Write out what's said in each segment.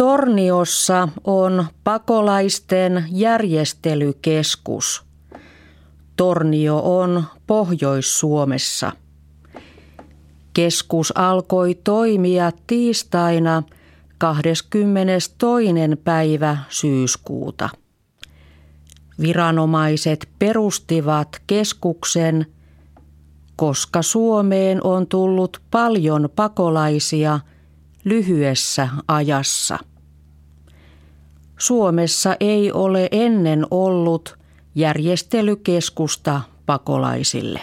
Torniossa on pakolaisten järjestelykeskus. Tornio on Pohjois-Suomessa. Keskus alkoi toimia tiistaina 22. päivä syyskuuta. Viranomaiset perustivat keskuksen, koska Suomeen on tullut paljon pakolaisia lyhyessä ajassa. Suomessa ei ole ennen ollut järjestelykeskusta pakolaisille.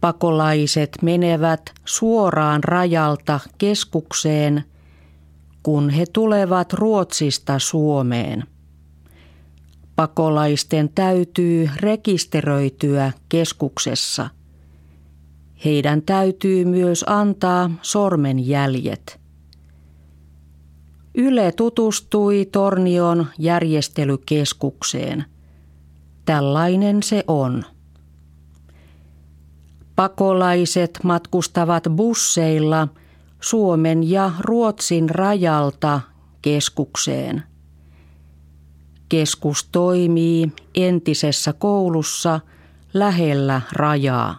Pakolaiset menevät suoraan rajalta keskukseen, kun he tulevat Ruotsista Suomeen. Pakolaisten täytyy rekisteröityä keskuksessa. Heidän täytyy myös antaa sormenjäljet. Yle tutustui Tornion järjestelykeskukseen. Tällainen se on. Pakolaiset matkustavat busseilla Suomen ja Ruotsin rajalta keskukseen. Keskus toimii entisessä koulussa lähellä rajaa.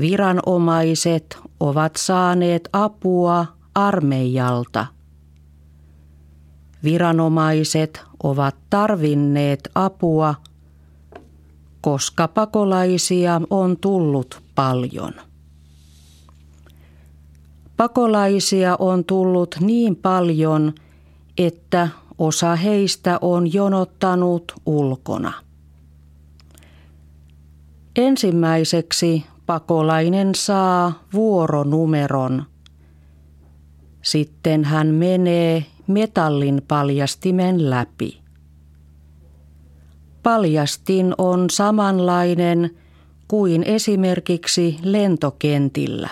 Viranomaiset ovat saaneet apua armeijalta. Viranomaiset ovat tarvinneet apua, koska pakolaisia on tullut paljon. Pakolaisia on tullut niin paljon, että osa heistä on jonottanut ulkona. Ensimmäiseksi pakolainen saa vuoronumeron. Sitten hän menee metallin paljastimen läpi. Paljastin on samanlainen kuin esimerkiksi lentokentillä.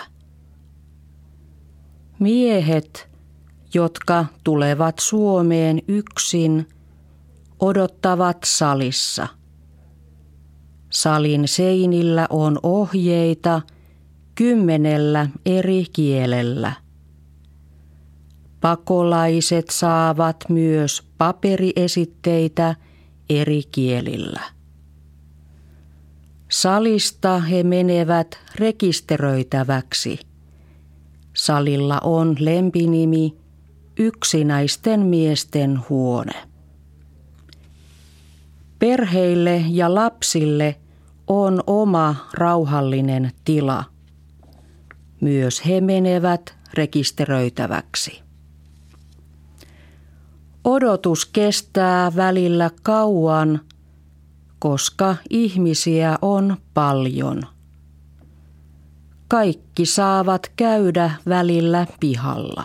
Miehet, jotka tulevat Suomeen yksin, odottavat salissa – Salin seinillä on ohjeita kymmenellä eri kielellä. Pakolaiset saavat myös paperiesitteitä eri kielillä. Salista he menevät rekisteröitäväksi. Salilla on lempinimi yksinäisten miesten huone. Perheille ja lapsille on oma rauhallinen tila. Myös he menevät rekisteröitäväksi. Odotus kestää välillä kauan, koska ihmisiä on paljon. Kaikki saavat käydä välillä pihalla.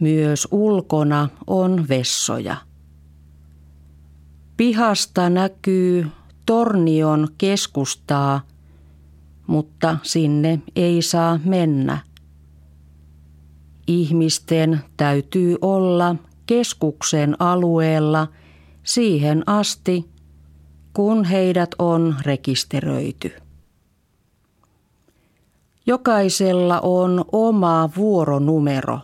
Myös ulkona on vessoja. Pihasta näkyy Tornion keskustaa, mutta sinne ei saa mennä. Ihmisten täytyy olla keskuksen alueella siihen asti, kun heidät on rekisteröity. Jokaisella on oma vuoronumero.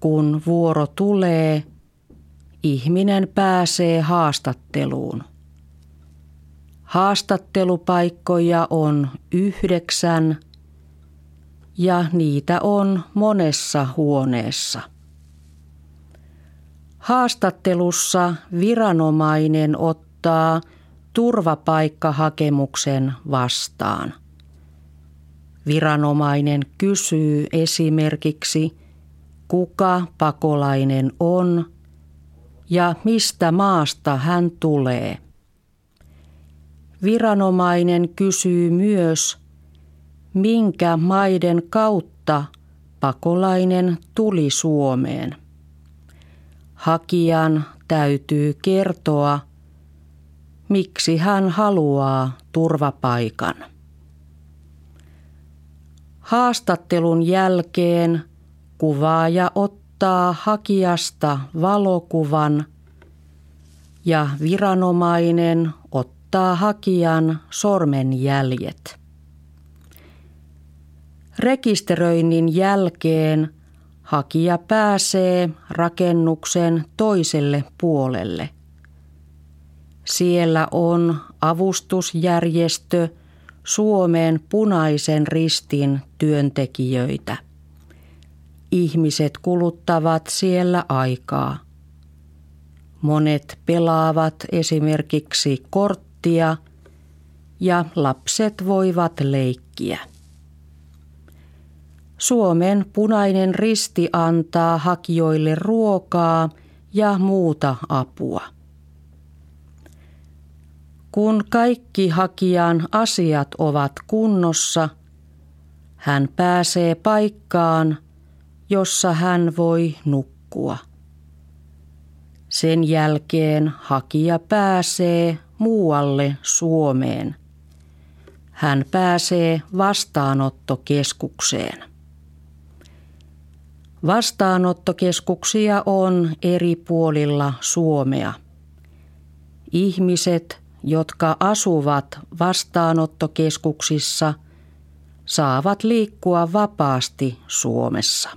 Kun vuoro tulee, ihminen pääsee haastatteluun. Haastattelupaikkoja on yhdeksän ja niitä on monessa huoneessa. Haastattelussa viranomainen ottaa turvapaikkahakemuksen vastaan. Viranomainen kysyy esimerkiksi, kuka pakolainen on ja mistä maasta hän tulee – Viranomainen kysyy myös, minkä maiden kautta pakolainen tuli Suomeen. Hakijan täytyy kertoa, miksi hän haluaa turvapaikan. Haastattelun jälkeen kuvaaja ottaa hakijasta valokuvan ja viranomainen ottaa hakijan sormenjäljet. Rekisteröinnin jälkeen hakija pääsee rakennuksen toiselle puolelle. Siellä on avustusjärjestö Suomen punaisen ristin työntekijöitä. Ihmiset kuluttavat siellä aikaa. Monet pelaavat esimerkiksi korttia ja lapset voivat leikkiä. Suomen punainen risti antaa hakijoille ruokaa ja muuta apua. Kun kaikki hakijan asiat ovat kunnossa, hän pääsee paikkaan, jossa hän voi nukkua. Sen jälkeen hakija pääsee muualle Suomeen. Hän pääsee vastaanottokeskukseen. Vastaanottokeskuksia on eri puolilla Suomea. Ihmiset, jotka asuvat vastaanottokeskuksissa, saavat liikkua vapaasti Suomessa.